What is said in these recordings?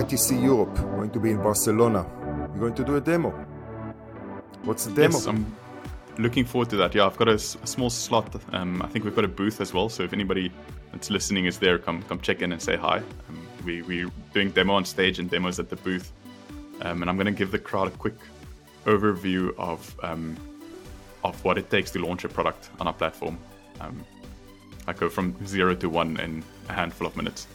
ITC Europe, going to be in Barcelona. You're going to do a demo. What's the demo? Yes, I'm looking forward to that. Yeah, I've got a, s- a small slot. Um, I think we've got a booth as well. So if anybody that's listening is there, come come check in and say hi. Um, we we're doing demo on stage and demos at the booth. Um, and I'm going to give the crowd a quick overview of um, of what it takes to launch a product on our platform. Um, I go from zero to one in a handful of minutes.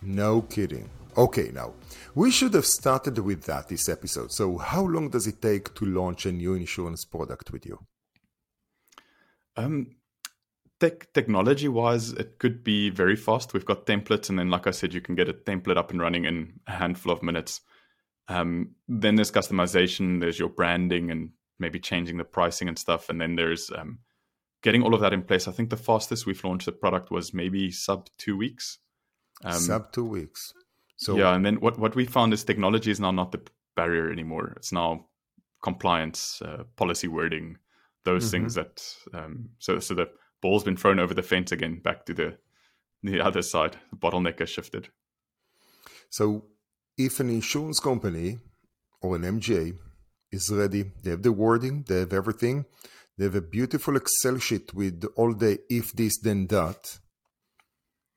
No kidding. Okay, now, we should have started with that this episode. So, how long does it take to launch a new insurance product with you? Um, tech technology wise, it could be very fast. We've got templates, and then, like I said, you can get a template up and running in a handful of minutes. Um, then there's customization, there's your branding, and maybe changing the pricing and stuff. And then there's um, getting all of that in place. I think the fastest we've launched the product was maybe sub two weeks. Um, Sub two weeks. So, yeah, and then what what we found is technology is now not the barrier anymore. It's now compliance, uh, policy wording, those Mm-hmm. things that. Um, so so the ball's been thrown over the fence again, back to the the other side. The bottleneck has shifted. so if an insurance company or an MGA is ready, they have the wording, they have everything, they have a beautiful Excel sheet with all the if this then that.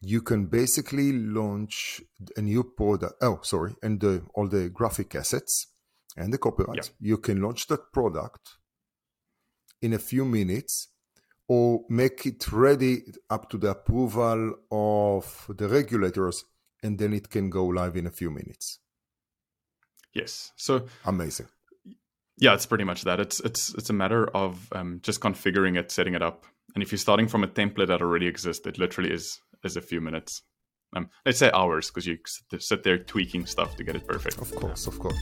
You can basically launch a new product. Oh, sorry, and the, all the graphic assets and the copyright. Yeah. You can launch that product in a few minutes or make it ready up to the approval of the regulators and then it can go live in a few minutes Yes. So amazing yeah, it's pretty much that. It's it's it's a matter of um, just configuring it, setting it up, and if you're starting from a template that already exists, it literally is is a few minutes. Um, let's say hours, because you sit- there tweaking stuff to get it perfect. of course of course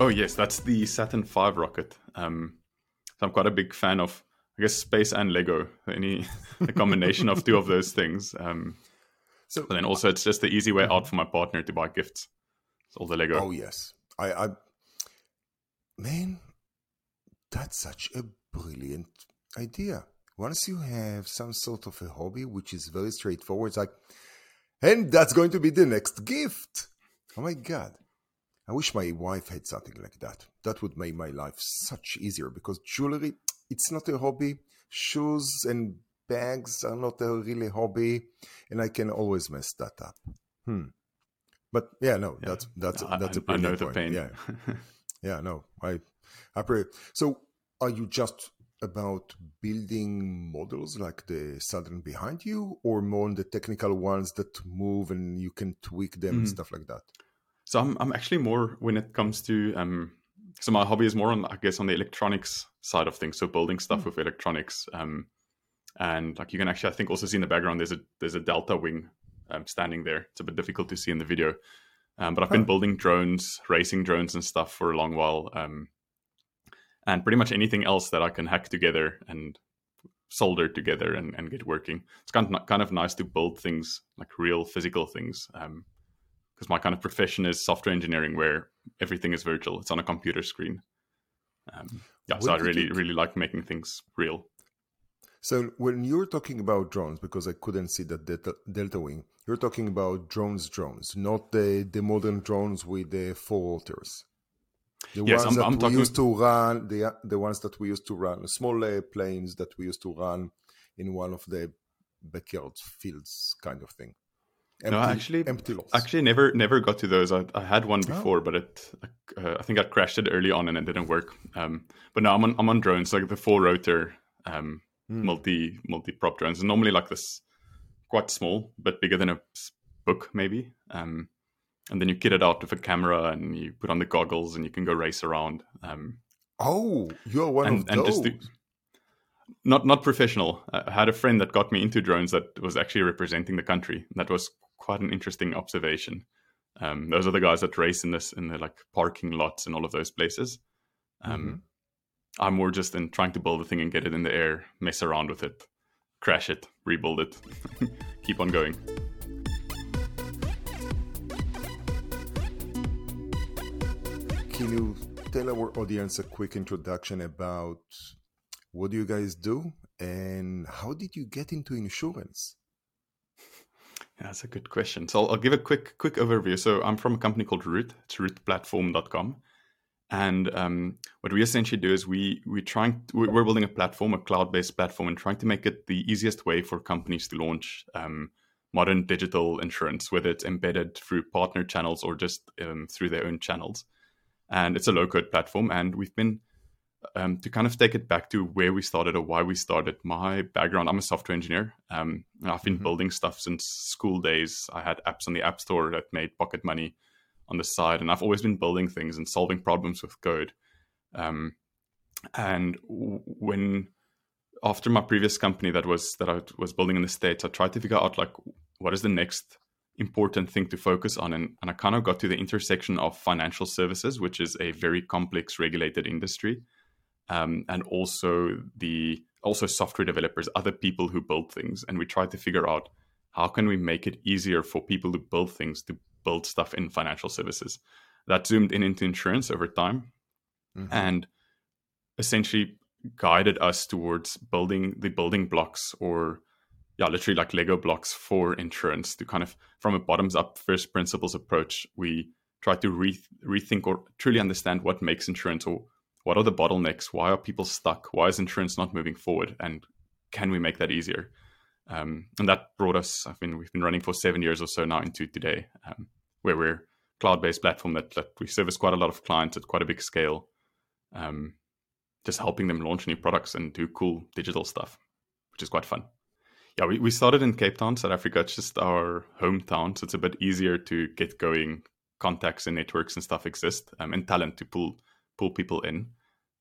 Oh yes, that's the Saturn V rocket. Um, so I'm quite a big fan of, I guess, space and Lego. Any the combination of two of those things. Um, so but then also, it's just the easy way out for my partner to buy gifts. It's all the Lego. oh yes i i man that's such a brilliant idea once you have some sort of a hobby which is very straightforward it's like and that's going to be the next gift oh my god I wish my wife had something like that. That would make my life such easier because jewelry, it's not a hobby. Shoes and bags are not a really hobby, and I can always mess that up. Hmm. But yeah, no, Yeah. that's that's I, that's a I- I know the point. pain. Yeah, yeah, no, I, I pray. So, are you just about building models like the Saturn behind you, or more on the technical ones that move and you can tweak them and Mhm. stuff like that? So I'm I'm actually more when it comes to um so my hobby is more on I guess on the electronics side of things, so building stuff with electronics. Um and like you can actually I think also see in the background there's a there's a delta wing um standing there. It's a bit difficult to see in the video. Um, but I've been building drones, racing drones and stuff for a long while. Um and pretty much anything else that I can hack together and solder together and, and get working. It's kind of, kind of nice to build things like real physical things. Because my kind of profession is software engineering where everything is virtual it's on a computer screen um, yeah so i really you- really like making things real So when you're talking about drones, because I couldn't see that delta, delta wing, you're talking about drones, drones, not the the modern drones with the four rotors. The Yes, ones I'm- that I'm we talking- used to run, the the ones that we used to run, small uh, planes that we used to run in one of the backyard fields, kind of thing. No, actually- empty lots. actually never never got to those i, I had one before but it uh, i think i crashed it early on and it didn't work um, but now i'm on, I'm on drones like the four rotor um, Hmm. multi multi prop drones and normally like this quite small but bigger than a book maybe um, and then you kit it out with a camera and you put on the goggles and you can go race around um, oh, you're one and, of and those. just do, not not professional. I had a friend that got me into drones that was actually representing the country. That was quite an interesting observation. Um, those are the guys that race in this in the like parking lots and all of those places. Um, Mhm. I'm more just in trying to build the thing and get it in the air, mess around with it, crash it, rebuild it, keep on going. can you tell our audience a quick introduction about what do you guys do and how did you get into insurance? Yeah, that's a good question. So I'll, I'll, give a quick quick overview. So I'm from a company called Root. It's rootplatform.com. And um, what we essentially do is we we trying we're building a platform, a cloud based platform, and trying to make it the easiest way for companies to launch um, modern digital insurance, whether it's embedded through partner channels or just um, through their own channels. And it's a low code platform, and we've been um, to kind of take it back to where we started or why we started. My background, I'm a software engineer. Um, I've been mm-hmm. building stuff since school days. I had apps on the App Store that made pocket money on the side, and I've always been building things and solving problems with code. Um, and when after my previous company that was that I was building in the states, I tried to figure out like what is the next important thing to focus on, and, and I kind of got to the intersection of financial services, which is a very complex regulated industry, um, and also the also software developers, other people who build things, and we tried to figure out how can we make it easier for people to build things to build stuff in financial services. That zoomed in into insurance over time mm-hmm. and essentially guided us towards building the building blocks or yeah, literally like Lego blocks for insurance to kind of from a bottoms up first principles approach, we try to re- rethink or truly understand what makes insurance or what are the bottlenecks? Why are people stuck? Why is insurance not moving forward? And can we make that easier? Um, and that brought us, I mean, we've been running for seven years or so now into today, um, where we're cloud-based platform that, that we service quite a lot of clients at quite a big scale, um, just helping them launch new products and do cool digital stuff, which is quite fun. Yeah, we, we started in Cape Town, South Africa. It's just our hometown, so it's a bit easier to get going. Contacts and networks and stuff exist, um, and talent to pull pull people in.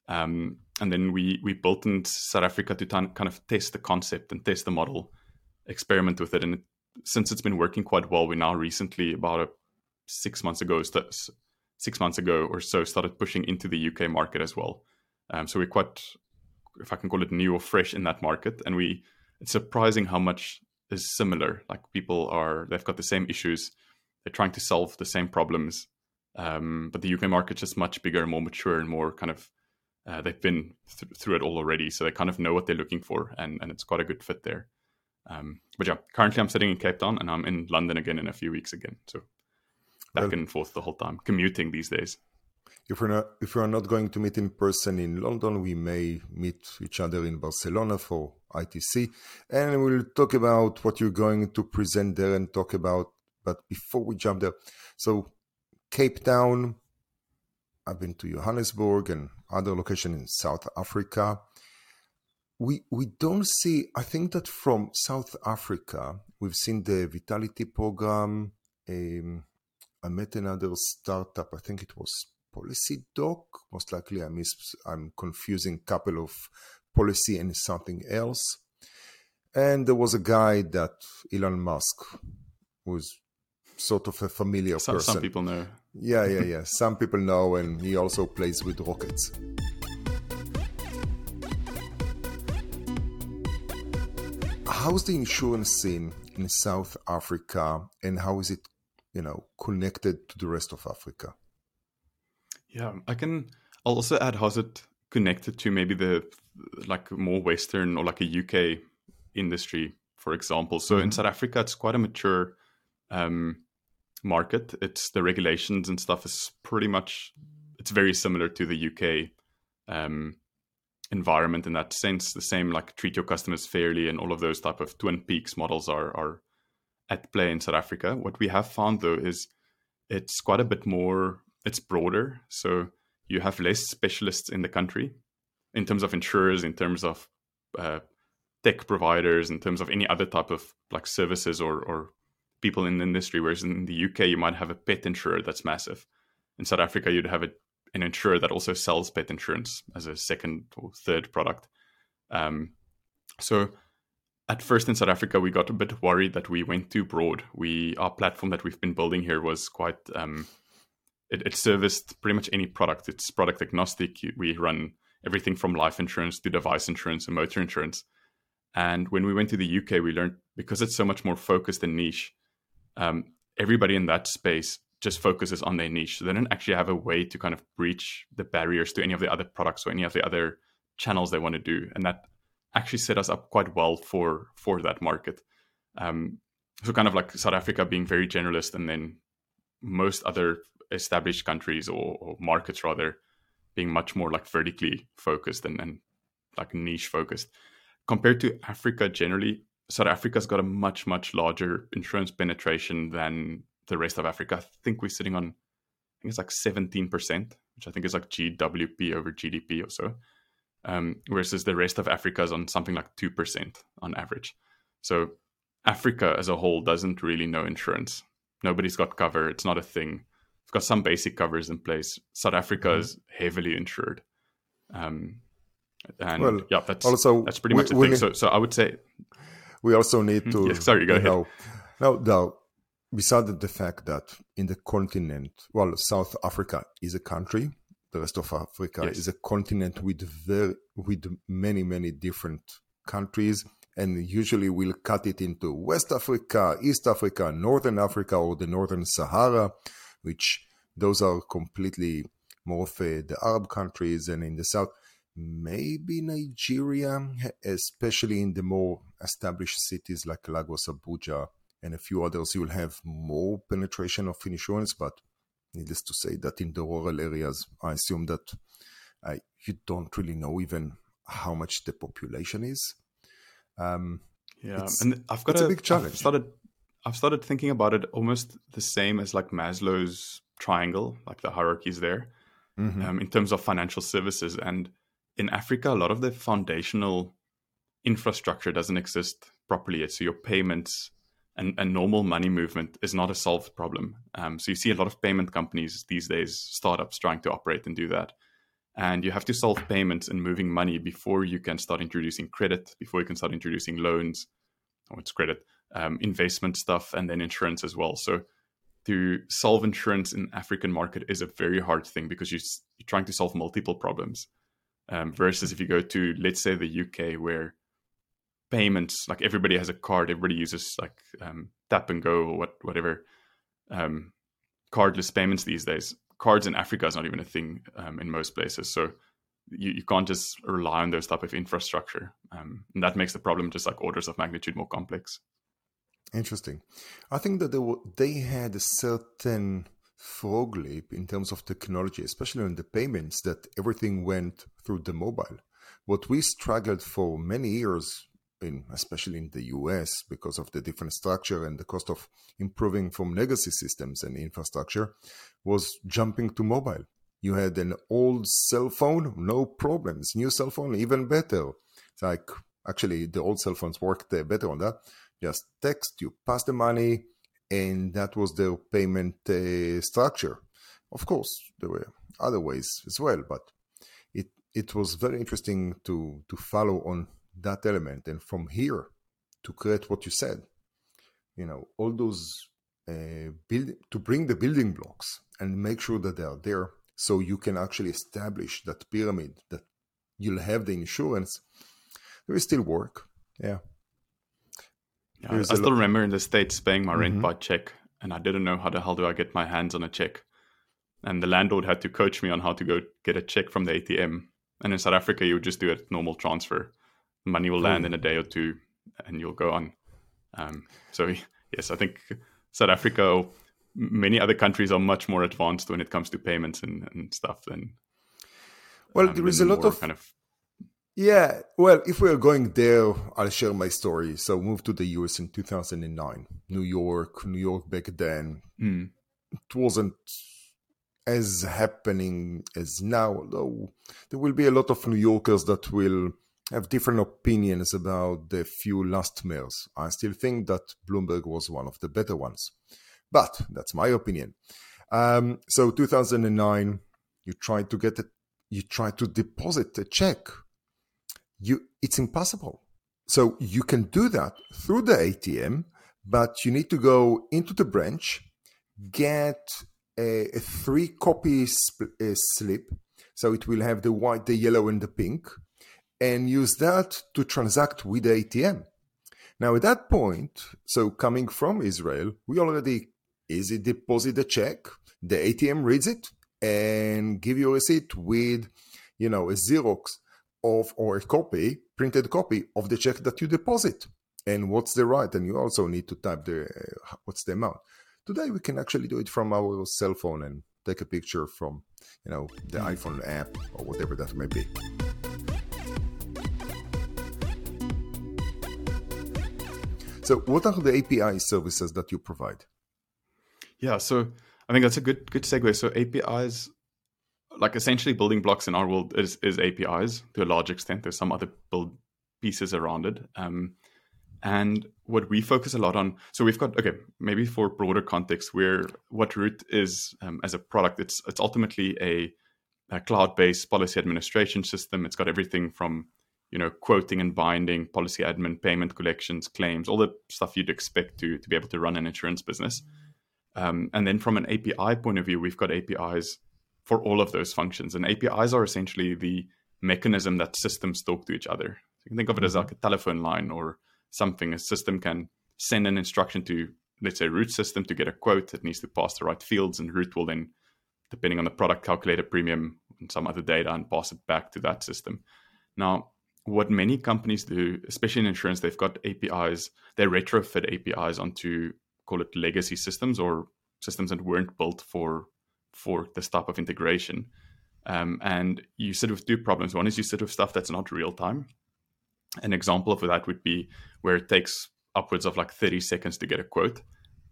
Um, and then we we built in South Africa to t- kind of test the concept and test the model, experiment with it. And it, since it's been working quite well, we now recently about a, six months ago, st- six months ago or so, started pushing into the UK market as well. Um, so we're quite, if I can call it new or fresh in that market, and we it's surprising how much is similar. Like people are they've got the same issues, they're trying to solve the same problems, um, but the UK market's just much bigger, and more mature, and more kind of uh, they've been th- through it all already, so they kind of know what they're looking for, and, and it's got a good fit there. Um, but yeah, currently I'm sitting in Cape Town, and I'm in London again in a few weeks again. So back well, and forth the whole time, commuting these days. If we're not if we're not going to meet in person in London, we may meet each other in Barcelona for ITC, and we'll talk about what you're going to present there and talk about. But before we jump there, so Cape Town, I've been to Johannesburg and other locations in South Africa. We we don't see. I think that from South Africa, we've seen the Vitality program. Um, I met another startup. I think it was Policy Doc. Most likely, I miss. I'm confusing couple of policy and something else. And there was a guy that Elon Musk was sort of a familiar some, person. Some people know. Yeah, yeah, yeah. Some people know, and he also plays with rockets. How's the insurance scene in South Africa, and how is it, you know, connected to the rest of Africa? Yeah, I can. I'll also add how's it connected to maybe the like more Western or like a UK industry, for example. So mm-hmm. in South Africa, it's quite a mature um, market. It's the regulations and stuff is pretty much it's very similar to the UK um, environment in that sense. The same like treat your customers fairly and all of those type of Twin Peaks models are are at play in South Africa. What we have found though is it's quite a bit more. It's broader, so you have less specialists in the country in terms of insurers, in terms of uh, tech providers, in terms of any other type of like services or or people in the industry. Whereas in the UK, you might have a pet insurer that's massive. In South Africa, you'd have a, an insurer that also sells pet insurance as a second or third product. Um, so at first in South Africa, we got a bit worried that we went too broad. We our platform that we've been building here was quite um, it, it, serviced pretty much any product. It's product agnostic. We run everything from life insurance to device insurance and motor insurance. And when we went to the UK, we learned because it's so much more focused and niche, um, everybody in that space just focuses on their niche. So they don't actually have a way to kind of breach the barriers to any of the other products or any of the other channels they want to do. And that actually set us up quite well for for that market. Um, so kind of like South Africa being very generalist, and then most other established countries or, or markets rather being much more like vertically focused and, and like niche focused compared to Africa generally. South Africa's got a much much larger insurance penetration than the rest of Africa. I think we're sitting on, I think it's like 17%, which I think is like GWP over GDP or so. Um, versus the rest of Africa is on something like 2% on average. So Africa as a whole doesn't really know insurance. Nobody's got cover. It's not a thing. We've got some basic covers in place. South Africa mm-hmm. is heavily insured. Um, and well, yeah, that's also that's pretty much we, the thing. so, so I would say we also need to. Yes, sorry, go ahead. Know, no, no besides the fact that in the continent, well, South Africa is a country, the rest of Africa yes. is a continent with very with many many different countries, and usually we'll cut it into West Africa, East Africa, Northern Africa, or the Northern Sahara, which those are completely more of uh, the Arab countries, and in the south maybe Nigeria, especially in the more established cities like Lagos, Abuja, and a few others, you'll have more penetration of insurance. But needless to say, that in the rural areas, I assume that uh, you don't really know even how much the population is. Um, yeah, and I've got a, a, big challenge. I've started, I've started thinking about it almost the same as like Maslow's triangle, like the hierarchies there, mm-hmm. um, in terms of financial services. And in Africa, a lot of the foundational infrastructure doesn't exist properly yet. So your payments, and, and normal money movement is not a solved problem. Um, so you see a lot of payment companies these days, startups trying to operate and do that. And you have to solve payments and moving money before you can start introducing credit, before you can start introducing loans, or it's credit, um, investment stuff, and then insurance as well. So to solve insurance in African market is a very hard thing because you, are trying to solve multiple problems. Um, versus if you go to, let's say, the UK, where payments like everybody has a card everybody uses like um, tap and go or what whatever um, cardless payments these days. Cards in africa is not even a thing um, in most places. So you, you can't just rely on those type of infrastructure um, and that makes the problem just like orders of magnitude more complex. Interesting. I think that they, were, they had a certain frog leap in terms of technology especially in the payments that everything went through the mobile what we struggled for many years in especially in the US because of the different structure and the cost of improving from legacy systems and infrastructure was jumping to mobile. You had an old cell phone, no problems. New cell phone, even better. It's like actually the old cell phones worked uh, better on that. Just text, you pass the money, and that was the payment uh, structure. Of course, there were other ways as well, but it it was very interesting to to follow on that element and from here to create what you said. You know all those uh, build to bring the building blocks and make sure that they are there so you can actually establish that pyramid that you'll have the insurance there is still work. Yeah, yeah I, I still remember in the states paying my rent mm-hmm. by check and i didn't know how the hell do i get my hands on a check and the landlord had to coach me on how to go get a check from the atm and in south africa you would just do a normal transfer money will land in a day or two and you'll go on. Um, so, yes, I think South Africa, or many other countries are much more advanced when it comes to payments and, and stuff than. Well, um, there is a lot of kind of. Yeah, well, if we're going there, I'll share my story. So, moved to the US in 2009, New York, New York back then. Mm. It wasn't as happening as now, though there will be a lot of New Yorkers that will have different opinions about the few last mayors. I still think that Bloomberg was one of the better ones, but that's my opinion. Um, so 2009, you try to get it, you try to deposit a check. You, it's impossible. So you can do that through the ATM, but you need to go into the branch, get a, a three copy sp- a slip. So it will have the white, the yellow, and the pink and use that to transact with the ATM. Now, at that point, so coming from Israel, we already easy deposit the check, the ATM reads it and give you a receipt with, you know, a Xerox of or a copy, printed copy of the check that you deposit. And what's the right? And you also need to type the uh, what's the amount. Today we can actually do it from our cell phone and take a picture from, you know, the iPhone app or whatever that may be. So, what are the API services that you provide? Yeah, so I think that's a good good segue. So APIs, like essentially building blocks in our world, is is APIs to a large extent. There's some other build pieces around it. Um, and what we focus a lot on, so we've got okay, maybe for broader context, where what Root is um, as a product, it's it's ultimately a, a cloud-based policy administration system. It's got everything from you know, quoting and binding, policy admin, payment collections, claims, all the stuff you'd expect to to be able to run an insurance business. Um, and then from an API point of view, we've got APIs for all of those functions. And APIs are essentially the mechanism that systems talk to each other. So you can think of it as mm-hmm. like a telephone line or something. A system can send an instruction to, let's say, root system to get a quote. It needs to pass the right fields, and root will then, depending on the product, calculate a premium and some other data and pass it back to that system. Now, what many companies do, especially in insurance, they've got APIs, they retrofit APIs onto call it legacy systems or systems that weren't built for for this type of integration. Um, and you sit with two problems. One is you sit with stuff that's not real time. An example of that would be where it takes upwards of like 30 seconds to get a quote.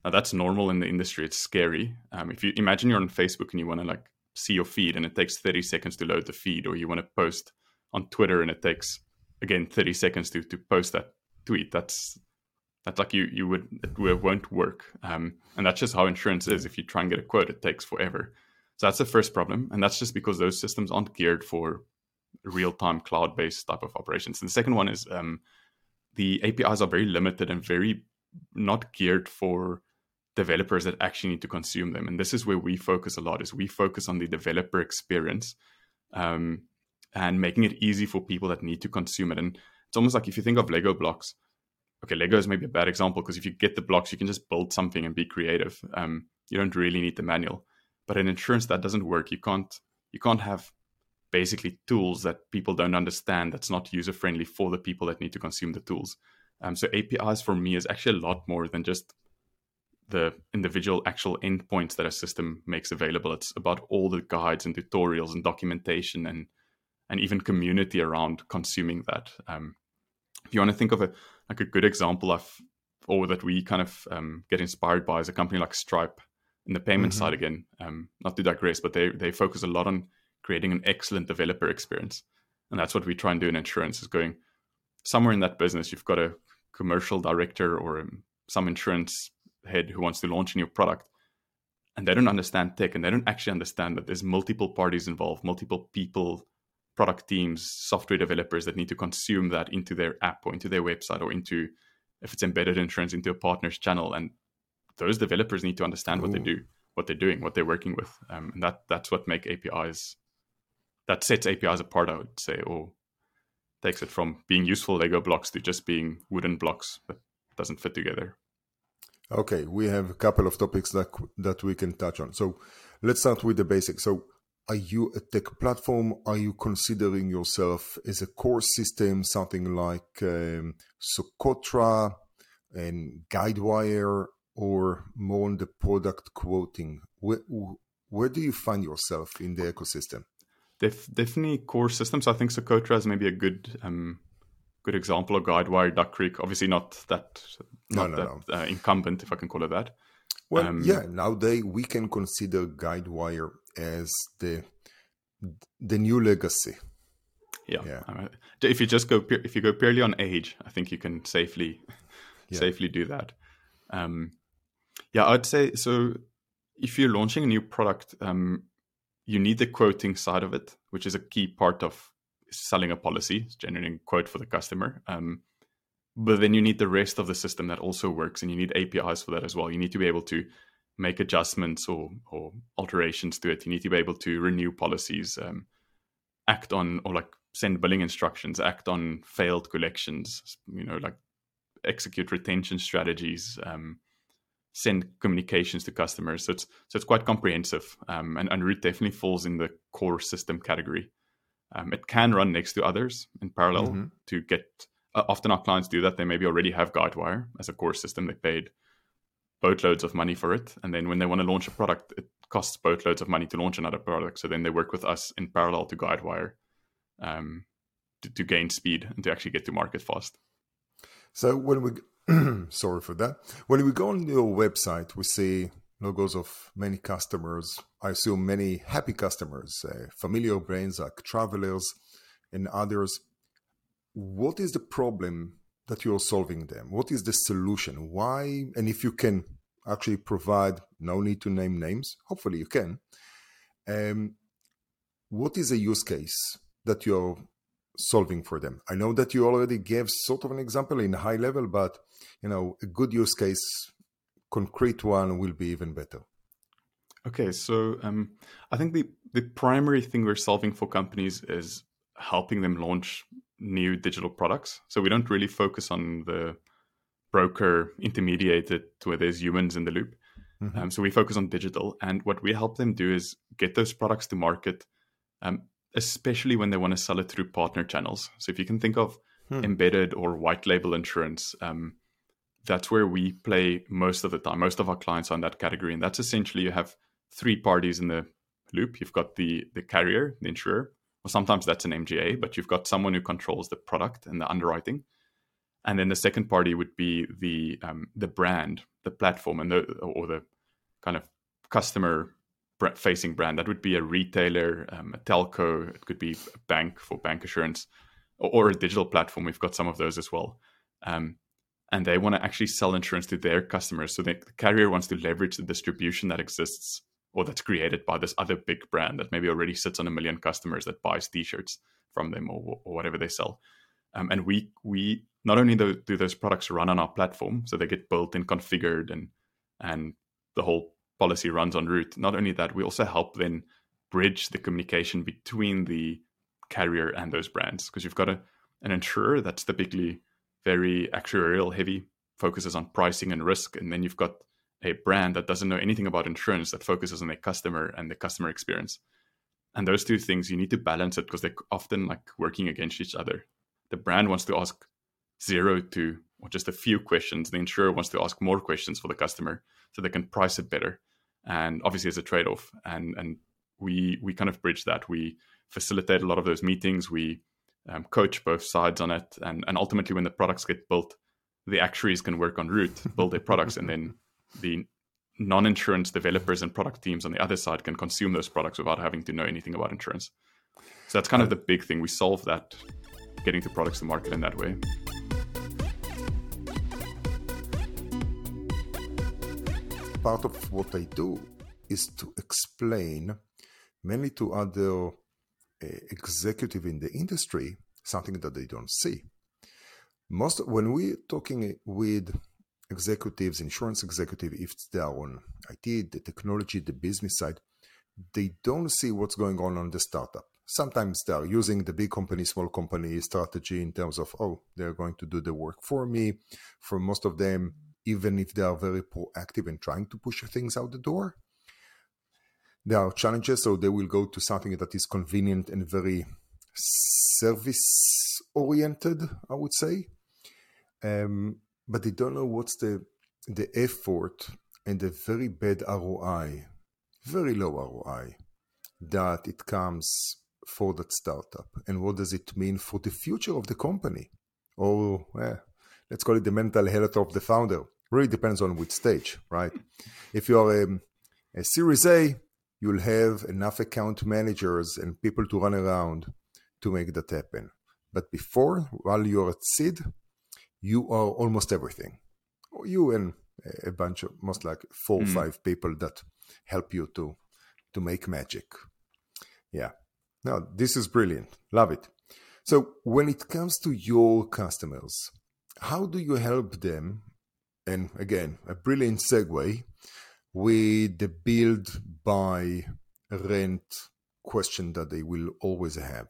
Now that's normal in the industry. It's scary. Um, if you imagine you're on Facebook and you want to like see your feed and it takes 30 seconds to load the feed, or you want to post on Twitter and it takes again 30 seconds to to post that tweet. That's that's like you you would it won't work. Um, and that's just how insurance is. If you try and get a quote, it takes forever. So that's the first problem, and that's just because those systems aren't geared for real time cloud based type of operations. And the second one is um, the APIs are very limited and very not geared for developers that actually need to consume them. And this is where we focus a lot. Is we focus on the developer experience. Um, and making it easy for people that need to consume it. And it's almost like if you think of Lego blocks, okay, Lego is maybe a bad example because if you get the blocks, you can just build something and be creative. Um, you don't really need the manual. But in insurance, that doesn't work. You can't you can't have basically tools that people don't understand that's not user friendly for the people that need to consume the tools. Um, so APIs for me is actually a lot more than just the individual actual endpoints that a system makes available. It's about all the guides and tutorials and documentation and and even community around consuming that. Um, if you want to think of a like a good example of or that we kind of um, get inspired by is a company like Stripe in the payment mm-hmm. side again. Um, not to digress, but they they focus a lot on creating an excellent developer experience, and that's what we try and do in insurance. Is going somewhere in that business, you've got a commercial director or um, some insurance head who wants to launch a new product, and they don't understand tech, and they don't actually understand that there's multiple parties involved, multiple people product teams, software developers that need to consume that into their app or into their website or into, if it's embedded insurance, into a partner's channel. And those developers need to understand Ooh. what they do, what they're doing, what they're working with. Um, and that that's what make APIs, that sets APIs apart, I would say, or takes it from being useful Lego blocks to just being wooden blocks that doesn't fit together. Okay, we have a couple of topics that that we can touch on. So let's start with the basics. So are you a tech platform? Are you considering yourself as a core system, something like um, Socotra and Guidewire, or more on the product quoting? Where, where do you find yourself in the ecosystem? Def, definitely core systems. I think Socotra is maybe a good um, good example of Guidewire, Duck Creek. Obviously, not that not no, no, that no. Uh, incumbent, if I can call it that. Well, um, yeah. Nowadays, we can consider Guidewire as the the new legacy. Yeah. yeah. if you just go if you go purely on age, I think you can safely yeah. safely do that. Um, yeah, I'd say so. If you're launching a new product, um, you need the quoting side of it, which is a key part of selling a policy, generating quote for the customer. Um, but then you need the rest of the system that also works, and you need APIs for that as well. You need to be able to make adjustments or, or alterations to it. You need to be able to renew policies, um, act on or like send billing instructions, act on failed collections, you know, like execute retention strategies, um, send communications to customers. So it's so it's quite comprehensive, um, and, Root definitely falls in the core system category. Um, it can run next to others in parallel mm-hmm. to get. Uh, often our clients do that. They maybe already have Guidewire as a core system. They paid boatloads of money for it, and then when they want to launch a product, it costs boatloads of money to launch another product. So then they work with us in parallel to Guidewire um, to, to gain speed and to actually get to market fast. So when we sorry for that. When we go on your website, we see logos of many customers. I assume many happy customers, uh, familiar brands like travelers and others. What is the problem that you're solving them? What is the solution? Why? And if you can actually provide, no need to name names, hopefully you can. Um, what is a use case that you're solving for them? I know that you already gave sort of an example in high level, but you know, a good use case, concrete one will be even better. Okay, so um, I think the the primary thing we're solving for companies is helping them launch new digital products. So we don't really focus on the broker intermediated where there's humans in the loop. Mm-hmm. Um, so we focus on digital, and what we help them do is get those products to market, um, especially when they want to sell it through partner channels. So if you can think of hmm. embedded or white label insurance, um, that's where we play most of the time. Most of our clients are in that category, and that's essentially you have three parties in the loop. You've got the the carrier, the insurer, or sometimes that's an MGA, but you've got someone who controls the product and the underwriting, and then the second party would be the um, the brand, the platform, and the or the kind of customer facing brand. That would be a retailer, um, a telco. It could be a bank for bank assurance, or, or, a digital platform. We've got some of those as well. Um, and they want to actually sell insurance to their customers. So the carrier wants to leverage the distribution that exists or that's created by this other big brand that maybe already sits on a million customers that buys T-shirts from them or, or whatever they sell. Um, and we we not only do, do those products run on our platform, so they get built and configured, and and the whole policy runs on Root. Not only that, we also help then bridge the communication between the carrier and those brands because you've got a, an insurer that's typically very actuarial heavy, focuses on pricing and risk. And then you've got a brand that doesn't know anything about insurance that focuses on the customer and the customer experience. And those two things, you need to balance it because they're often like working against each other. The brand wants to ask zero to or just a few questions. The insurer wants to ask more questions for the customer so they can price it better. And obviously, it's a trade off. And and we we kind of bridge that. We facilitate a lot of those meetings. We um, coach both sides on it, and and ultimately when the products get built, the actuaries can work on Root, build their products, and then the non-insurance developers and product teams on the other side can consume those products without having to know anything about insurance. So that's kind of uh, the big thing. We solve that, getting the products to market in that way. Part of what I do is to explain mainly to other uh, executive in the industry something that they don't see. Most when we're talking with executives, insurance executive, if they are on IT, the technology, the business side, they don't see what's going on on the startup. Sometimes they are using the big company, small company strategy in terms of, oh, they're going to do the work for me. For most of them, even if they are very proactive and trying to push things out the door, there are challenges, so they will go to something that is convenient and very service oriented, I would say. Um, but they don't know what's the the effort and the very bad ROI, very low ROI that it comes for that startup, and what does it mean for the future of the company, oh, or let's call it the mental health of the founder. Really depends on which stage, right? if you are a, a Series A, you'll have enough account managers and people to run around to make that happen. But before, while you're at seed, you are almost everything. You and a bunch of most like four or mm. five people that help you to to make magic. Yeah. Now this is brilliant. Love it. So when it comes to your customers, how do you help them? And again, a brilliant segue with the build, buy, rent question that they will always have.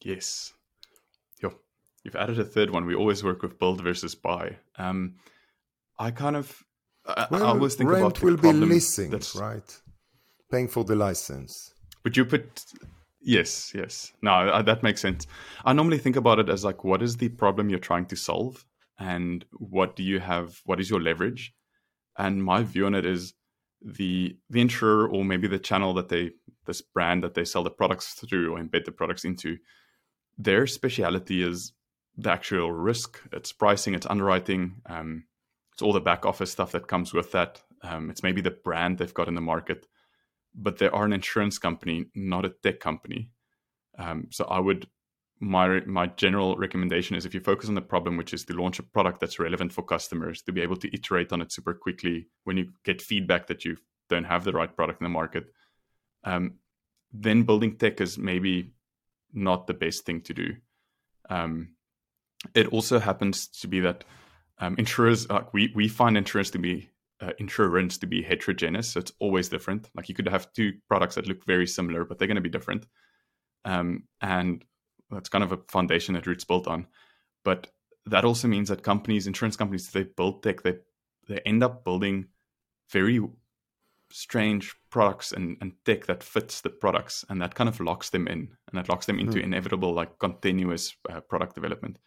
Yes. Yo, you've added a third one. We always work with build versus buy. Um, I kind of I, Well, I always think rent about the will be problem leasing, that's- right? Paying for the license. Would you put? Yes, yes. No, uh, that makes sense. I normally think about it as like, what is the problem you're trying to solve, and what do you have? What is your leverage? And my view on it is the the insurer or maybe the channel that they this brand that they sell the products through or embed the products into, their speciality is the actual risk. It's pricing, it's underwriting, um, it's all the back office stuff that comes with that. Um, it's maybe the brand they've got in the market but they are an insurance company, not a tech company. Um, so I would my my general recommendation is if you focus on the problem, which is to launch a product that's relevant for customers, to be able to iterate on it super quickly when you get feedback that you don't have the right product in the market. Um, then building tech is maybe not the best thing to do. Um, it also happens to be that um, insurers, like we we find insurers to be uh, insurance to be heterogeneous. So it's always different. Like you could have two products that look very similar, but they're going to be different. Um, and that's kind of a foundation that Root's built on. But that also means that companies, insurance companies, they build tech, they they end up building very strange products and, and tech that fits the products, and that kind of locks them in, and that locks them into Hmm. inevitable like continuous uh, product development.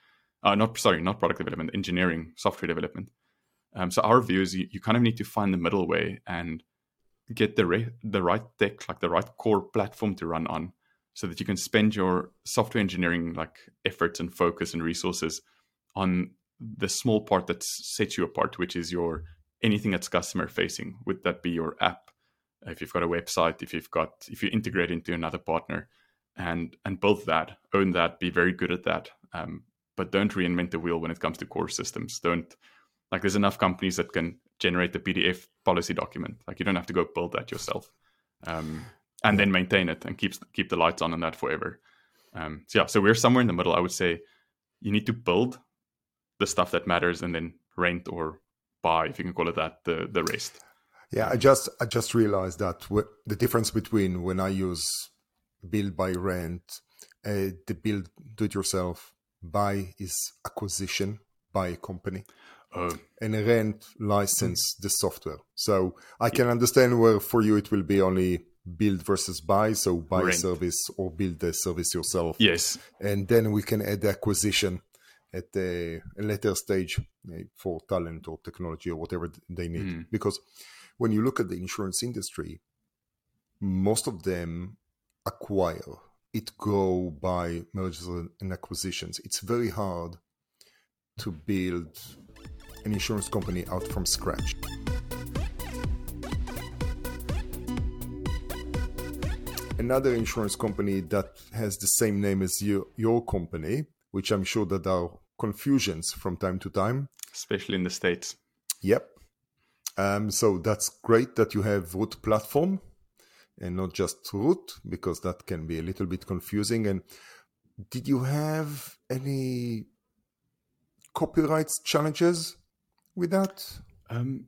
Uh, not sorry, not product development, engineering, software development. Um, so our view is you, you kind of need to find the middle way and get the re- the right tech, like the right core platform to run on, so that you can spend your software engineering like efforts and focus and resources on the small part that sets you apart, which is your anything that's customer facing. Would that be your app? If you've got a website, if you've got if you integrate into another partner, and and build that, own that, be very good at that. Um, but don't reinvent the wheel when it comes to core systems. Don't like there's enough companies that can generate the PDF policy document. Like you don't have to go build that yourself, um, and then maintain it and keep keep the lights on on that forever. Um, so yeah, so we're somewhere in the middle. I would say you need to build the stuff that matters, and then rent or buy, if you can call it that, the the rest. Yeah, I just I just realized that the difference between when I use build by rent, uh, the build do it yourself, buy is acquisition by a company, Oh, and rent license the software. So I can understand where for you it will be only build versus buy. So buy a service or build the service yourself, yes, and then we can add the acquisition at a, a later stage eh, for talent or technology or whatever they need. Mm. Because when you look at the insurance industry, most of them acquire. It go by mergers and acquisitions. It's very hard to build an insurance company out from scratch. Another insurance company that has the same name as you, your company, which I'm sure that there are confusions from time to time. especially in the states. Yep. Um, so that's great that you have root platform and not just root because that can be a little bit confusing. And did you have any copyright challenges with that? Um,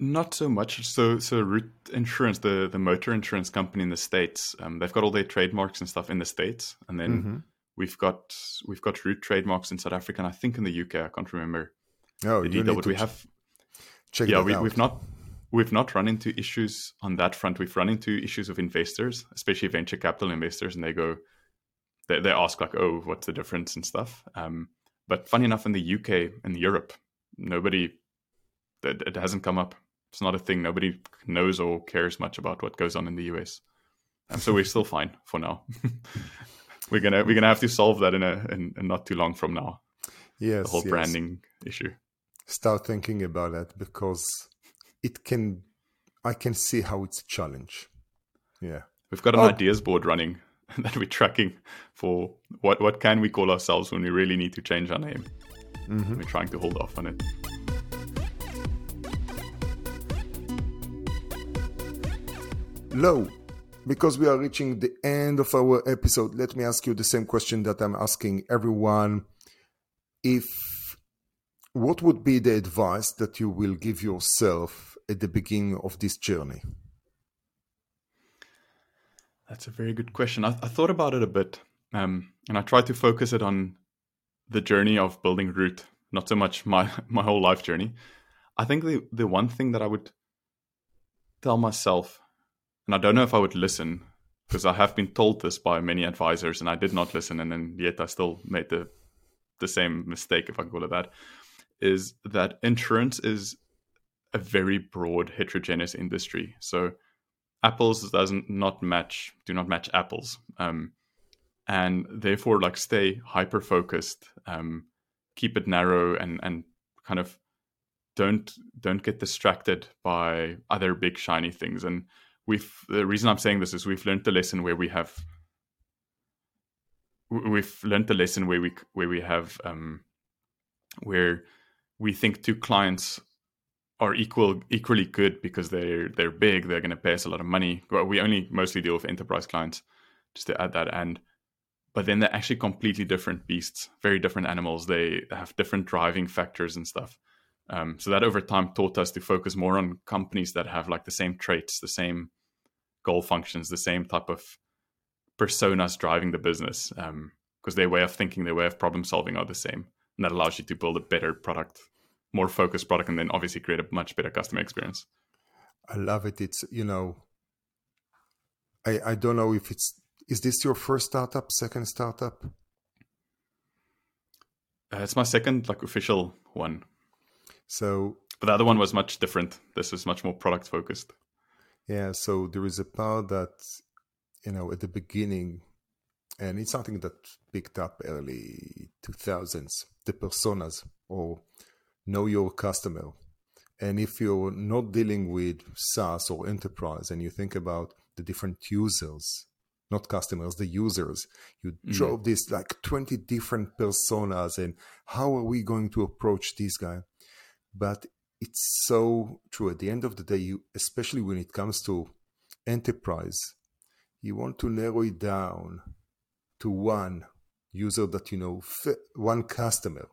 not so much. So, so Root Insurance, the the motor insurance company in the states, um, they've got all their trademarks and stuff in the states, and then Mhm. we've got we've got Root trademarks in South Africa, and I think in the UK. I can't remember Oh, the you detail, need but to we have check yeah, we, out. we've not we've not run into issues on that front. We've run into issues of investors, especially venture capital investors, and they go they, they ask like, "Oh, what's the difference?" and stuff. Um, but funny enough, in the UK and Europe, nobody that it hasn't come up. It's not a thing. Nobody knows or cares much about what goes on in the US, and so we're still fine for now. we're gonna we're gonna have to solve that in a in, in not too long from now. yes, The whole yes. branding issue. Start thinking about that because it can. I can see how it's a challenge. Yeah. We've got an Oh. ideas board running that we're tracking for what what can we call ourselves when we really need to change our name. Mhm. We're trying to hold off on it. Louw, because we are reaching the end of our episode, let me ask you the same question that I'm asking everyone. If what would be the advice that you will give yourself at the beginning of this journey? That's a very good question. I, I thought about it a bit, um, and I tried to focus it on the journey of building Root, not so much my my whole life journey. I think the the one thing that I would tell myself, and I don't know if I would listen because I have been told this by many advisors, and I did not listen, and then yet I still made the the same mistake, if I can call it that, is that insurance is a very broad heterogeneous industry. So apples doesn't not match do not match apples. Um, and therefore like stay hyper focused, um, keep it narrow and and kind of don't don't get distracted by other big shiny things. And we've the reason I'm saying this is we've learned the lesson where we have we've learned the lesson where we where we have um, where we think two clients are equal equally good because they're they're big they're going to pay us a lot of money. Well, we only mostly deal with enterprise clients just to add that and but then they're actually completely different beasts very different animals. They have different driving factors and stuff. Um, so that over time taught us to focus more on companies that have like the same traits the same goal functions the same type of personas driving the business because um, their way of thinking their way of problem solving are the same and that allows you to build a better product more focused product and then obviously create a much better customer experience. I love it. It's you know i i don't know if it's is this your first startup second startup? Uh, it's my second like official one. So but the other one was much different. This was much more product focused. Yeah so there is a part that you know at the beginning and it's something that picked up early 2000s the personas or know your customer. And if you're not dealing with SaaS or enterprise and you think about the different users, not customers, the users, you mm. drove this like 20 different personas and how are we going to approach this guy? But it's so true. At the end of the day, you, especially when it comes to enterprise, you want to narrow it down to one user that you know, one customer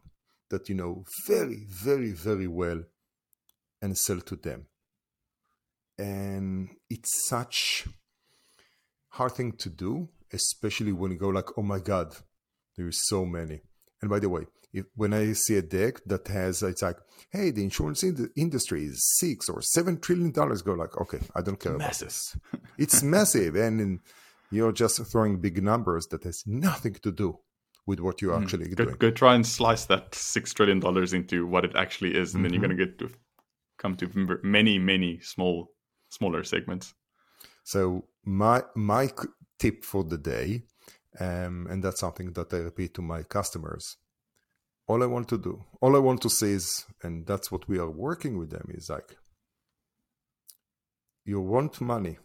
that you know very, very, very well and sell to them. And it's such hard thing to do, especially when you go like, oh my God, there's so many. And by the way, if, when I see a deck that has, it's like, hey, the insurance in industry is six or seven trillion dollars, go like, okay, I don't care about this. it's massive. And, and you're just throwing big numbers that has nothing to do with what you're mm. actually go, doing. Go try and slice that six trillion dollars into what it actually is, and mm-hmm. then you're mm-hmm. going to get to come to many, many small, smaller segments. So my my tip for the day, um, and that's something that I repeat to my customers. All I want to do, all I want to say is, and that's what we are working with them is like, you want money.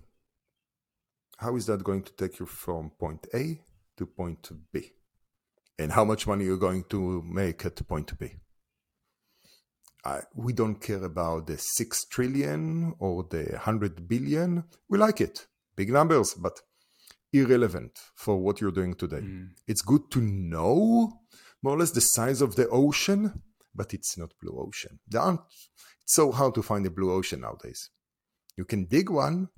How is that going to take you from point A to point B? And how much money you're going to make at point B. Uh, we don't care about the 6 trillion or the 100 billion. We like it. Big numbers, but irrelevant for what you're doing today. Mm. It's good to know more or less the size of the ocean, but it's not blue ocean. There aren't, it's so hard to find a blue ocean nowadays. You can dig one,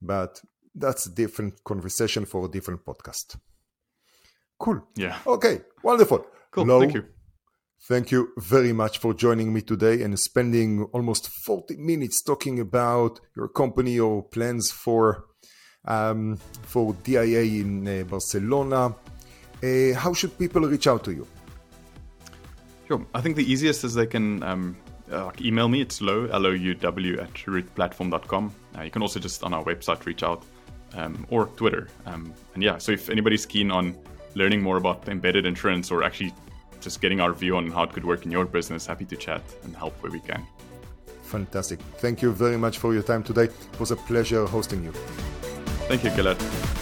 but that's a different conversation for a different podcast. Cool. Yeah. Okay. Wonderful. Cool. Thank you. Thank you very much for joining me today and spending almost 40 minutes talking about your company or plans for um, for DIA in uh, Barcelona. Uh, how should people reach out to you? Sure. I think the easiest is they can um, uh, email me. It's Louw, L-O-U-W at rootplatform.com. Uh, you can also just on our website reach out um, or Twitter. Um, and yeah, so if anybody's keen on learning more about embedded insurance or actually just getting our view on how it could work in your business, happy to chat and help where we can. Fantastic. Thank you very much for your time today. It was a pleasure hosting you. Thank you, Gilad.